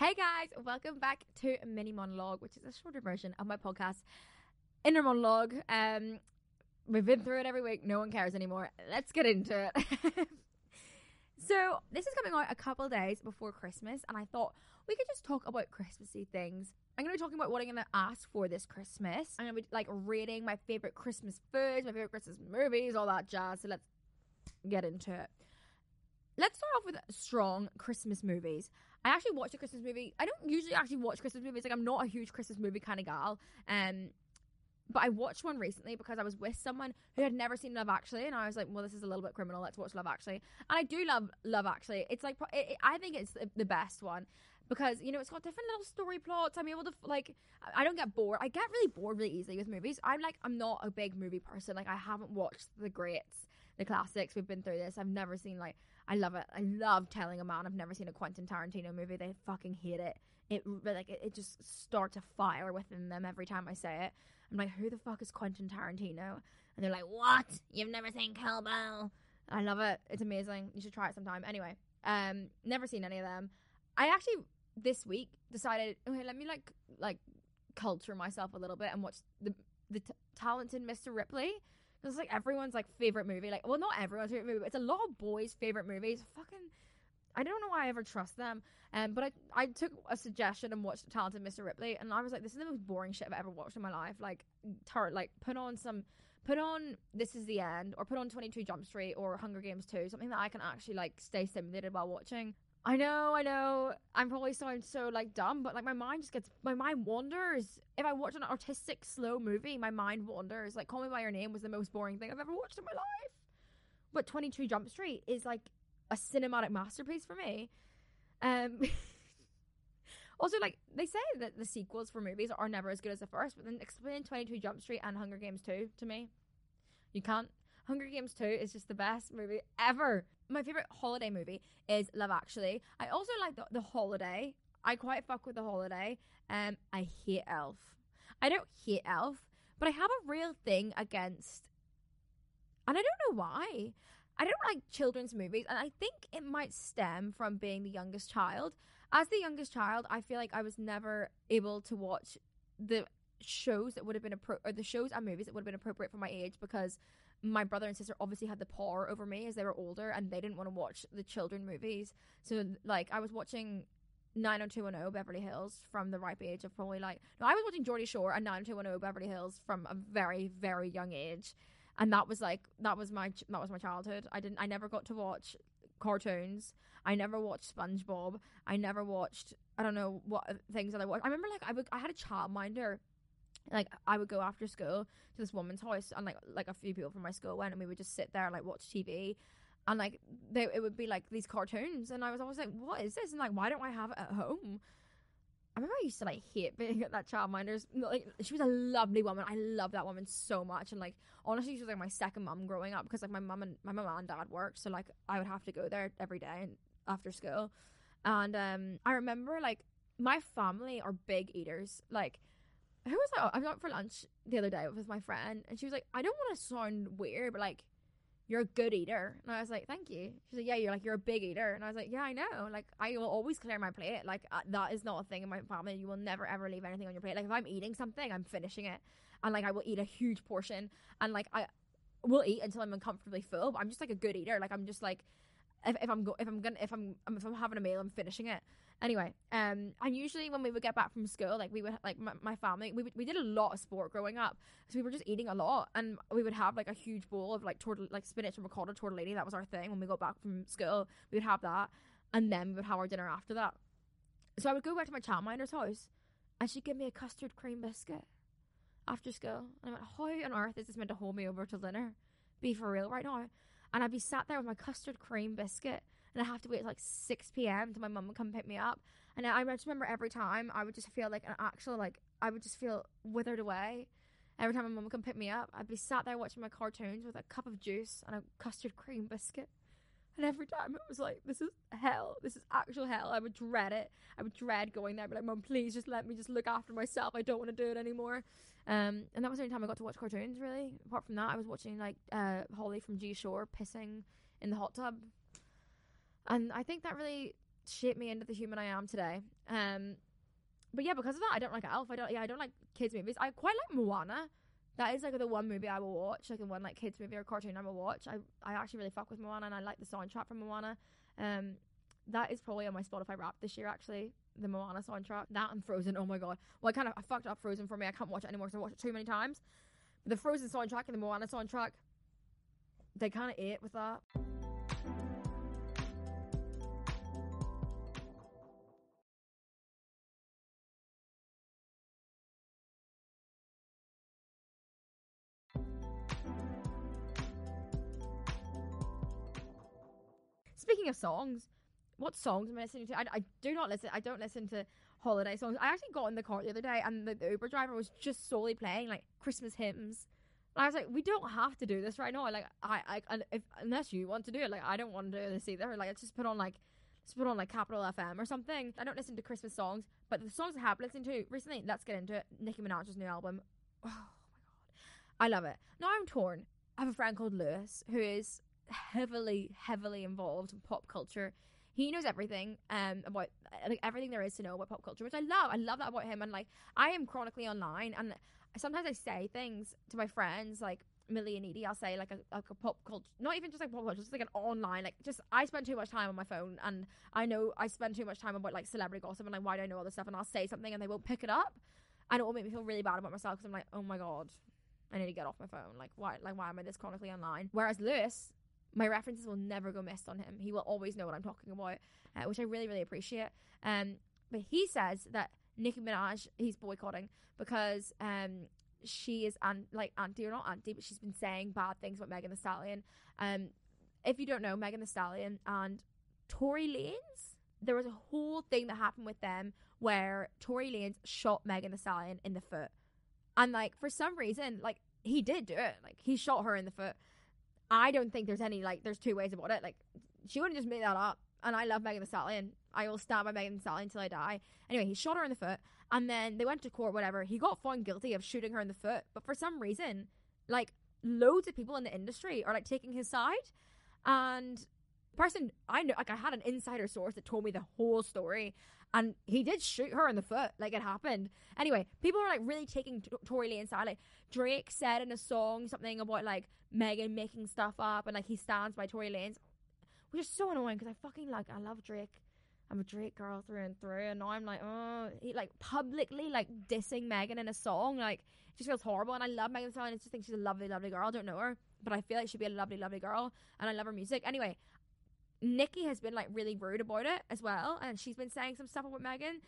Hey guys, welcome back to mini monologue, which is a shorter version of my podcast, Inner Monologue. Um, we've been through it every week. No one cares anymore. Let's get into it. so this is coming out a couple days before Christmas, and I thought we could just talk about Christmassy things. I'm gonna be talking about what I'm gonna ask for this Christmas. I'm gonna be like rating my favorite Christmas foods, my favorite Christmas movies, all that jazz. So let's get into it. Let's start off with strong Christmas movies. I actually watched a Christmas movie. I don't usually actually watch Christmas movies. Like I'm not a huge Christmas movie kind of gal. Um, but I watched one recently because I was with someone who had never seen Love Actually, and I was like, "Well, this is a little bit criminal. Let's watch Love Actually." And I do love Love Actually. It's like it, it, I think it's the, the best one because you know it's got different little story plots. I'm able to like I don't get bored. I get really bored really easily with movies. I'm like I'm not a big movie person. Like I haven't watched the greats, the classics. We've been through this. I've never seen like I love it. I love telling a man I've never seen a Quentin Tarantino movie. They fucking hate it. It like it, it just starts a fire within them every time I say it. I'm like, who the fuck is Quentin Tarantino? And they're like, what? You've never seen Kill Bill? I love it. It's amazing. You should try it sometime. Anyway, um, never seen any of them. I actually this week decided, okay, let me like like culture myself a little bit and watch the the t- talented Mr. Ripley. It's like everyone's like favorite movie. Like, well, not everyone's favorite movie, but it's a lot of boys' favorite movies. Fucking, I don't know why I ever trust them. Um, but I I took a suggestion and watched Talented Mr. Ripley, and I was like, this is the most boring shit I've ever watched in my life. Like, tar- like put on some, put on This Is the End, or put on Twenty Two Jump Street, or Hunger Games Two, something that I can actually like stay stimulated while watching. I know, I know. I'm probably sound so like dumb, but like my mind just gets my mind wanders. If I watch an artistic slow movie, my mind wanders. Like Call Me by Your Name was the most boring thing I've ever watched in my life. But 22 Jump Street is like a cinematic masterpiece for me. Um Also, like they say that the sequels for movies are never as good as the first, but then explain 22 Jump Street and Hunger Games 2 to me. You can't. Hunger Games 2 is just the best movie ever. My favorite holiday movie is Love Actually. I also like the, the Holiday. I quite fuck with the Holiday. Um, I hate Elf. I don't hate Elf, but I have a real thing against, and I don't know why. I don't like children's movies, and I think it might stem from being the youngest child. As the youngest child, I feel like I was never able to watch the shows that would have been appropriate, or the shows and movies that would have been appropriate for my age because my brother and sister obviously had the power over me as they were older and they didn't want to watch the children movies. So like I was watching 90210 Beverly Hills from the ripe age of probably like no I was watching Geordie Shore and 90210 Beverly Hills from a very very young age. And that was like that was my that was my childhood. I didn't I never got to watch cartoons. I never watched SpongeBob. I never watched I don't know what uh, things that I watched. I remember like I would I had a childminder like I would go after school to this woman's house and like like a few people from my school went and we would just sit there and like watch TV and like they it would be like these cartoons. And I was always like what is this? And like why don't I have it at home? I remember I used to like hate being at that childminder's. Like she was a lovely woman. I love that woman so much. And like honestly she was like my second mum growing up because like my mum and my mum and dad worked. So like I would have to go there every day after school. And um I remember like my family are big eaters. Like who was I? I was for lunch the other day with my friend, and she was like, "I don't want to sound weird, but like, you're a good eater." And I was like, "Thank you." She's like, "Yeah, you're like you're a big eater," and I was like, "Yeah, I know. Like, I will always clear my plate. Like, uh, that is not a thing in my family. You will never ever leave anything on your plate. Like, if I'm eating something, I'm finishing it, and like I will eat a huge portion, and like I will eat until I'm uncomfortably full. But I'm just like a good eater. Like, I'm just like." If, if I'm go if I'm gonna if I'm if I'm having a meal, I'm finishing it. Anyway, um, and usually when we would get back from school, like we would like my, my family, we would, we did a lot of sport growing up, so we were just eating a lot, and we would have like a huge bowl of like tortell like spinach and ricotta tortellini. That was our thing when we got back from school. We would have that, and then we would have our dinner after that. So I would go back to my childminder's house, and she'd give me a custard cream biscuit after school, and I went, "How on earth is this meant to hold me over till dinner? Be for real right now?" And I'd be sat there with my custard cream biscuit and I have to wait like 6 p.m. till my mum would come pick me up. And I just remember every time I would just feel like an actual, like, I would just feel withered away. Every time my mum would come pick me up, I'd be sat there watching my cartoons with a cup of juice and a custard cream biscuit. And every time it was like, this is hell. This is actual hell. I would dread it. I would dread going there. But like, mum, please just let me just look after myself. I don't want to do it anymore. Um, and that was the only time I got to watch cartoons, really. Apart from that, I was watching like uh, Holly from G Shore pissing in the hot tub and I think that really shaped me into the human I am today. Um, but yeah, because of that, I don't like Elf. I don't. Yeah, I don't like kids movies. I quite like Moana. That is like the one movie I will watch, like the one like kids movie or cartoon I will watch. I I actually really fuck with Moana, and I like the soundtrack from Moana. Um, that is probably on my Spotify Wrapped this year. Actually, the Moana soundtrack. That and Frozen. Oh my god. Well, I kind of I fucked up Frozen for me. I can't watch it anymore because I watched it too many times. The Frozen soundtrack and the Moana soundtrack, they kind of ate with that. Speaking of songs, what songs am I listening to? I, I do not listen. I don't listen to holiday songs. I actually got in the car the other day, and the, the Uber driver was just solely playing like Christmas hymns. And I was like, we don't have to do this right now. Like, I, I, if, unless you want to do it, like, I don't want to do this either. Like, let's just put on like, let's put on like Capital FM or something. I don't listen to Christmas songs, but the songs I have listened to recently, let's get into it. Nicki Minaj's new album. Oh my god, I love it. Now I'm torn. I have a friend called Lewis who is heavily, heavily involved in pop culture. He knows everything um about like everything there is to know about pop culture, which I love. I love that about him. And like I am chronically online, and sometimes I say things to my friends like Millie and Edie. I'll say like a, like a pop culture, not even just like pop culture, just like an online. Like just I spend too much time on my phone, and I know I spend too much time about like celebrity gossip and like why do I know all this stuff? And I'll say something and they won't pick it up, and it will make me feel really bad about myself because I'm like, oh my god, I need to get off my phone. Like why? Like why am I this chronically online? Whereas Lewis my references will never go missed on him. He will always know what I'm talking about, uh, which I really, really appreciate. Um, but he says that Nicki Minaj he's boycotting because um she is like anti or not anti, but she's been saying bad things about Megan Thee Stallion. Um, if you don't know Megan Thee Stallion and Tory Lanez, there was a whole thing that happened with them where Tory Lanez shot Megan Thee Stallion in the foot, and like for some reason, like he did do it, like he shot her in the foot I don't think there's any like there's two ways about it. Like she wouldn't just make that up. And I love Megan Thee Stallion. I will stand by Megan Thee Stallion until I die. Anyway, he shot her in the foot, and then they went to court. Whatever. He got found guilty of shooting her in the foot, but for some reason, like loads of people in the industry are like taking his side, and person I know, like I had an insider source that told me the whole story, and he did shoot her in the foot, like it happened. Anyway, people are like really taking Tory Lanez side. Like Drake said in a song something about like Megan making stuff up, and like he stands by Tory Lanez, which is so annoying because I fucking like I love Drake. I'm a Drake girl through and through, and now I'm like, oh, he like publicly like dissing Megan in a song, like it just feels horrible. And I love Megan Thee I just think she's a lovely, lovely girl. I don't know her, but I feel like she'd be a lovely, lovely girl, and I love her music. Anyway, Nicki has been like really rude about it as well, and she's been saying some stuff about Megan.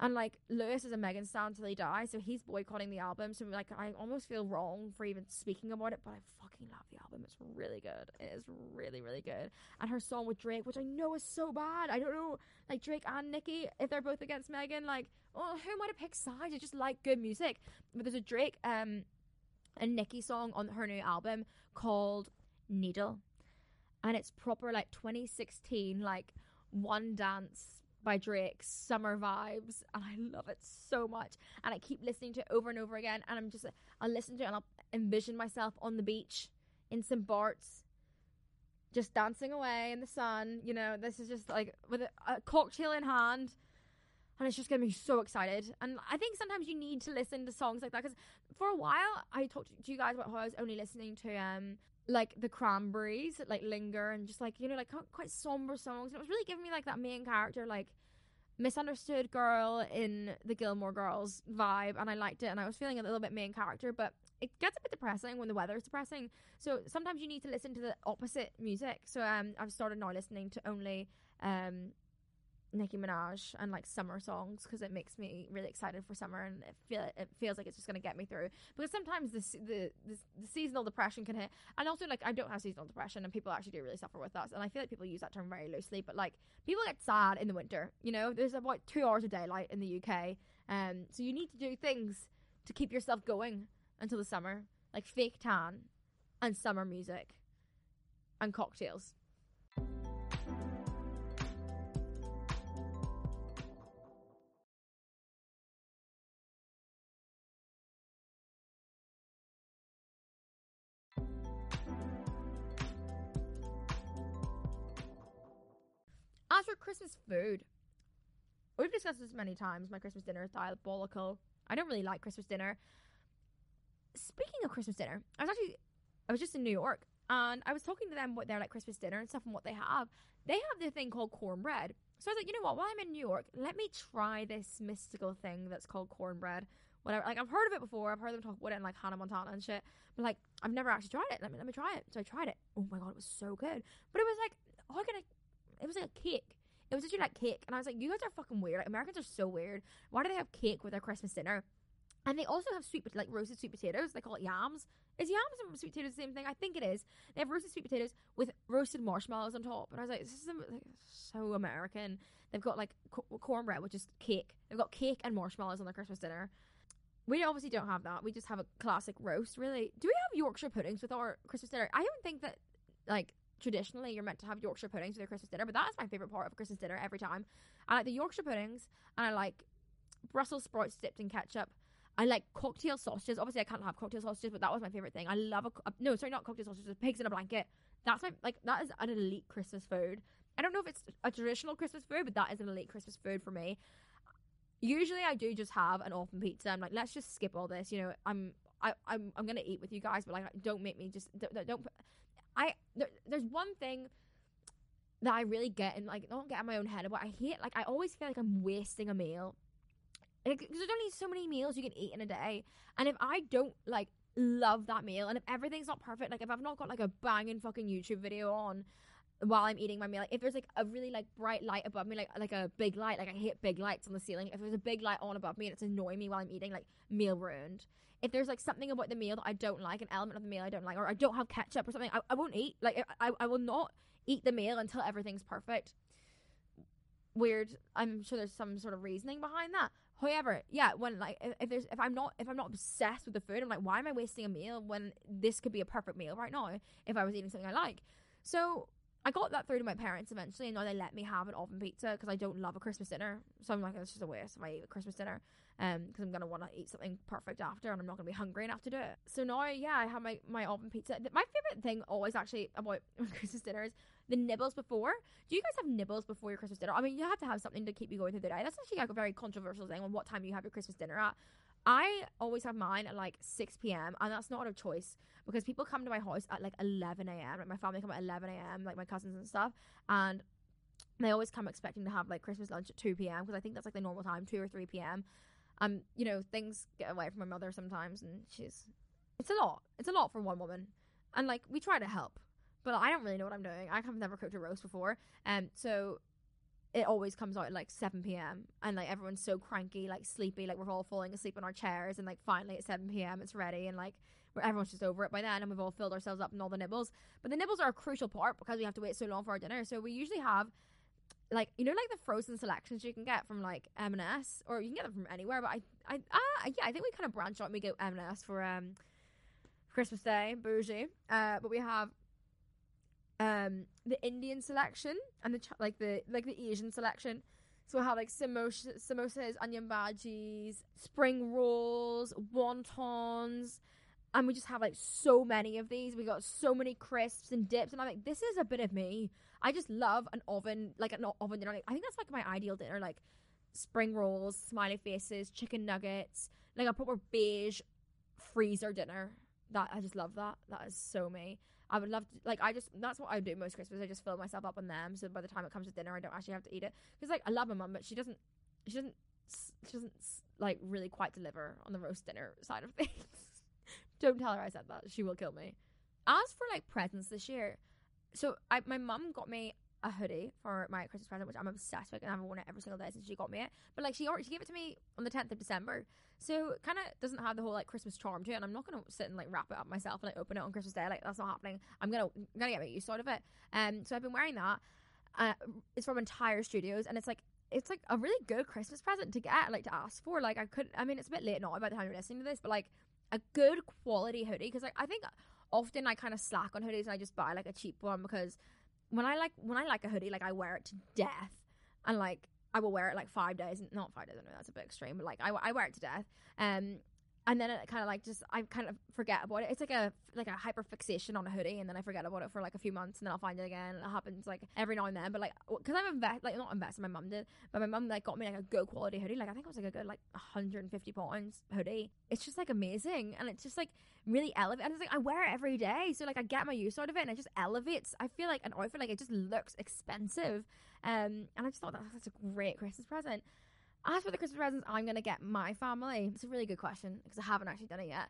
And like Lewis is a Megan stan till he dies, so he's boycotting the album. So like I almost feel wrong for even speaking about it, but I fucking love the album. It's really good. It is really really good. And her song with Drake, which I know is so bad. I don't know, like Drake and Nicki, if they're both against Megan, like oh who might have picked sides? I just like good music. But there's a Drake um a Nicki song on her new album called Needle and it's proper like 2016 like one dance by Drake summer vibes and I love it so much and I keep listening to it over and over again and I'm just I'll listen to it and I'll envision myself on the beach in St. Bart's just dancing away in the sun you know this is just like with a, a cocktail in hand and it's just gonna be so excited. And I think sometimes you need to listen to songs like that because for a while I talked to you guys about how I was only listening to um like the Cranberries like linger and just like you know like quite somber songs. And it was really giving me like that main character like misunderstood girl in the Gilmore Girls vibe, and I liked it. And I was feeling a little bit main character, but it gets a bit depressing when the weather is depressing. So sometimes you need to listen to the opposite music. So um, I've started now listening to only um Nicki Minaj and like summer songs because it makes me really excited for summer and it feel it feels like it's just gonna get me through. Because sometimes the the the, seasonal depression can hit, and also like I don't have seasonal depression, and people actually do really suffer with that. And I feel like people use that term very loosely, but like people get sad in the winter. You know, there's about two hours of daylight in the UK, um, so you need to do things to keep yourself going until the summer, like fake tan and summer music and cocktails. For Christmas food, we've discussed this many times. My Christmas dinner is diabolical. I don't really like Christmas dinner. Speaking of Christmas dinner, I was actually I was just in New York and I was talking to them what their like Christmas dinner and stuff and what they have. They have this thing called cornbread. So I was like, you know what? While I'm in New York, let me try this mystical thing that's called cornbread. Whatever. Like I've heard of it before. I've heard them talk about it in like Hannah Montana and shit. But like I've never actually tried it. Let me let me try it. So I tried it. Oh my god, it was so good. But it was like, oh, I gonna. It was like a cake. It was literally like cake, and I was like, you guys are fucking weird. Like Americans are so weird. Why do they have cake with their Christmas dinner? And they also have sweet, like roasted sweet potatoes. They call it yams. Is yams and sweet potatoes the same thing? I think it is. They have roasted sweet potatoes with roasted marshmallows on top. And I was like, this is like, so American. They've got like co- cornbread, which is cake. They've got cake and marshmallows on their Christmas dinner. We obviously don't have that. We just have a classic roast, really. Do we have Yorkshire puddings with our Christmas dinner? I don't think that, like, traditionally you're meant to have Yorkshire puddings with your Christmas dinner, but that is my favorite part of Christmas dinner every time. I like the Yorkshire puddings, and I like Brussels sprouts dipped in ketchup. I like cocktail sausages. Obviously, I can't have cocktail sausages, but that was my favorite thing. I love a, a no, sorry, not cocktail sausages. Pigs in a blanket. That's my like that is an elite Christmas food. I don't know if it's a traditional Christmas food, but that is an elite Christmas food for me. Usually, I do just have an oven pizza. I'm like, let's just skip all this. You know, I'm I, I'm I'm gonna eat with you guys, but like, don't make me just don't. don't I there, there's one thing that I really get and like don't get in my own head about. I hate like I always feel like I'm wasting a meal. Because like, there's only so many meals you can eat in a day, and if I don't like love that meal, and if everything's not perfect, like if I've not got like a banging fucking YouTube video on, while I'm eating my meal. Like, if there's like a really like bright light above me, like like a big light, like I hate big lights on the ceiling. If there's a big light on above me and it's annoying me while I'm eating, like meal ruined. If there's like something about the meal that I don't like, an element of the meal I don't like, or I don't have ketchup or something, I, I won't eat. Like I, I will not eat the meal until everything's perfect. Weird. I'm sure there's some sort of reasoning behind that. However, yeah, when like if, if there's if I'm not if I'm not obsessed with the food, I'm like, why am I wasting a meal when this could be a perfect meal right now if I was eating something I like? So I got that through to my parents eventually, and now they let me have an oven pizza because I don't love a Christmas dinner. So I'm like, it's just a waste if I eat a Christmas dinner, um, because I'm gonna want to eat something perfect after, and I'm not gonna be hungry enough to do it. So now, yeah, I have my my oven pizza. My favorite thing always actually about Christmas dinner is the nibbles before. Do you guys have nibbles before your Christmas dinner? I mean, you have to have something to keep you going through the day. That's actually like a very controversial thing on what time you have your Christmas dinner at. I always have mine at like 6 p.m. and that's not a choice because people come to my house at like 11 a.m. Like my family come at 11 a.m. Like my cousins and stuff, and they always come expecting to have like Christmas lunch at 2 p.m. because I think that's like the normal time, 2 or 3 p.m. Um, you know, things get away from my mother sometimes, and she's it's a lot. It's a lot for one woman, and like we try to help, but I don't really know what I'm doing. I have never cooked a roast before, and um, so it always comes out at like 7 p.m. and like everyone's so cranky, like sleepy, like we're all falling asleep in our chairs, and like finally at 7 p.m. it's ready, and like everyone's just over it by then, and we've all filled ourselves up in all the nibbles. But the nibbles are a crucial part because we have to wait so long for our dinner. So we usually have like you know like the frozen selections you can get from like M&S or you can get them from anywhere. But I I uh, yeah I think we kind of branch out and we go M&S for um Christmas Day bougie. Uh, but we have um the Indian selection and the like the like the Asian selection. So we'll have like samosas, onion bhajis, spring rolls, wontons, and we just have like so many of these. We got so many crisps and dips, and I'm like, this is a bit of me. I just love an oven, like an oven dinner. Like, I think that's like my ideal dinner, like spring rolls, smiley faces, chicken nuggets, like a proper beige freezer dinner. That I just love that. That is so me. I would love to like I just that's what I do most Christmas. I just fill myself up on them, so by the time it comes to dinner, I don't actually have to eat it. Because like I love my mum, but she doesn't, she doesn't, she doesn't like really quite deliver on the roast dinner side of things. don't tell her I said that; she will kill me. As for like presents this year, so I my mum got me a hoodie for my Christmas present, which I'm obsessed with, and I've worn it every single day since she got me it. But like she already, she gave it to me on the 10th of December, so it kind of doesn't have the whole like Christmas charm to it. And I'm not gonna sit and like wrap it up myself and like open it on Christmas Day. Like that's not happening. I'm gonna I'm gonna get my use out of it. Um, so I've been wearing that. Uh, it's from Entire Studios, and it's like it's like a really good Christmas present to get, like to ask for. Like I could, I mean, it's a bit late now by the time you're listening to this, but like a good quality hoodie because like I think often I kind of slack on hoodies and I just buy like a cheap one because when I like when I like a hoodie, like I wear it to death, and like I will wear it like five days, not five days. I know that's a bit extreme, but like I, I wear it to death. Um, and then it kind of like just I kind of forget about it. It's like a like a hyper fixation on a hoodie, and then I forget about it for like a few months, and then I'll find it again. And it happens like every now and then, but like because I'm invest like not invested, my mum did, but my mum like got me like a good quality hoodie. Like I think it was like a good like 150 pounds hoodie. It's just like amazing, and it's just like really elevate. And it's like I wear it every day, so like I get my use out of it, and it just elevates. I feel like an outfit like it just looks expensive, um, and I just thought that such a great Christmas present. As for the Christmas presents I'm going to get my family, it's a really good question because I haven't actually done it yet.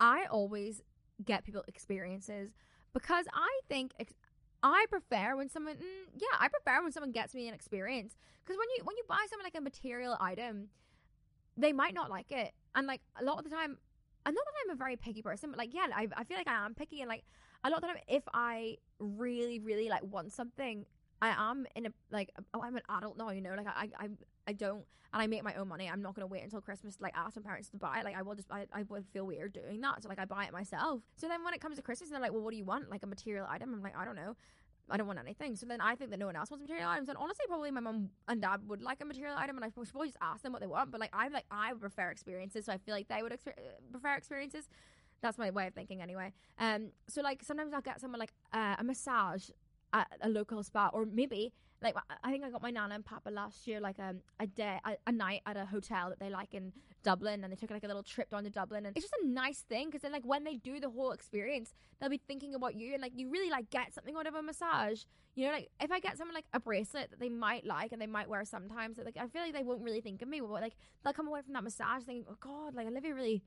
I always get people experiences because I think ex- I prefer when someone, mm, yeah, I prefer when someone gets me an experience because when you when you buy someone like a material item, they might not like it, and like a lot of the time, and not that I'm a very picky person, but like yeah, I I feel like I am picky, and like a lot of the time, if I really really like want something, I am in a like oh I'm an adult now, you know, like I I I don't, and I make my own money. I'm not gonna wait until Christmas to, like ask my parents to buy it. Like I will just, I, I would feel weird doing that. So like I buy it myself. So then when it comes to Christmas, they're like, well, what do you want? Like a material item? I'm like, I don't know. I don't want anything. So then I think that no one else wants material items. And honestly, probably my mom and dad would like a material item, and I should probably just ask them what they want. But like I like I prefer experiences, so I feel like they would exper- prefer experiences. That's my way of thinking, anyway. Um, so like sometimes I'll get someone like uh, a massage at a local spa, or maybe like I think I got my nana and papa last year like um, a day a, a, night at a hotel that they like in Dublin and they took like a little trip down to Dublin and it's just a nice thing because then like when they do the whole experience they'll be thinking about you and like you really like get something out of a massage. You know like if I get someone like a bracelet that they might like and they might wear sometimes like I feel like they won't really think of me but like they'll come away from that massage thinking oh god like Olivia really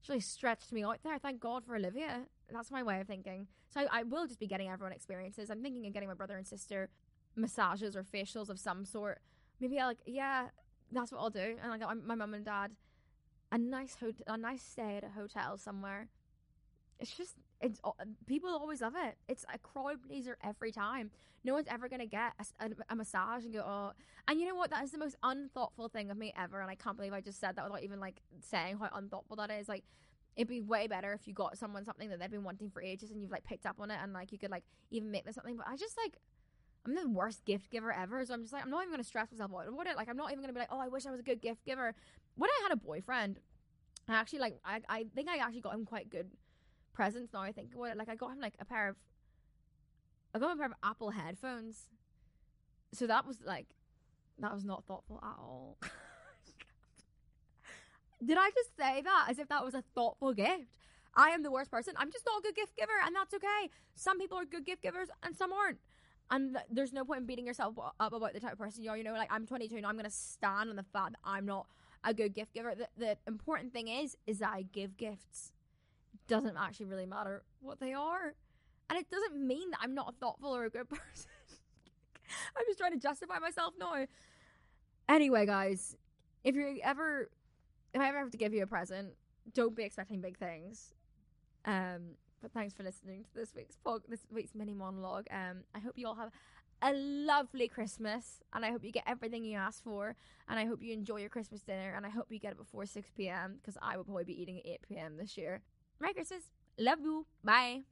she really stretched me out there thank God for Olivia that's my way of thinking so I, I will just be getting everyone experiences I'm thinking of getting my brother and sister massages or facials of some sort. Maybe I like, yeah, that's what I'll do. And I got my mum and dad a nice hotel, a nice stay at a hotel somewhere. It's just, it's people always love it. It's a crowd pleaser every time. No one's ever gonna get a, a, a, massage and go, oh. And you know what? That is the most unthoughtful thing of me ever. And I can't believe I just said that without even like saying how unthoughtful that is. Like, it'd be way better if you got someone something that they've been wanting for ages and you've like picked up on it and like you could like even make them something. But I just like I'm the worst gift giver ever. So I'm just like, I'm not even going to stress myself out about it. Like, I'm not even going to be like, oh, I wish I was a good gift giver. When I had a boyfriend, I actually like, I, I think I actually got him quite good presents now. I think about. Like, I got him like a pair of, I got him a pair of Apple headphones. So that was like, that was not thoughtful at all. Did I just say that as if that was a thoughtful gift? I am the worst person. I'm just not a good gift giver, and that's okay. Some people are good gift givers, and some aren't and th- there's no point in beating yourself up about the type of person you are. You know, like I'm 22 and I'm gonna stand on the fact that I'm not a good gift giver. The, the important thing is, is that I give gifts. Doesn't actually really matter what they are, and it doesn't mean that I'm not a thoughtful or a good person. I'm just trying to justify myself now. Anyway, guys, if you ever, if I ever have to give you a present, don't be expecting big things. Um, but thanks for listening to this week's pod, this week's mini monologue. Um, I hope you all have a lovely Christmas, and I hope you get everything you asked for, and I hope you enjoy your Christmas dinner, and I hope you get it before six p.m. because I will probably be eating at eight p.m. this year. Merry Christmas, love you, bye.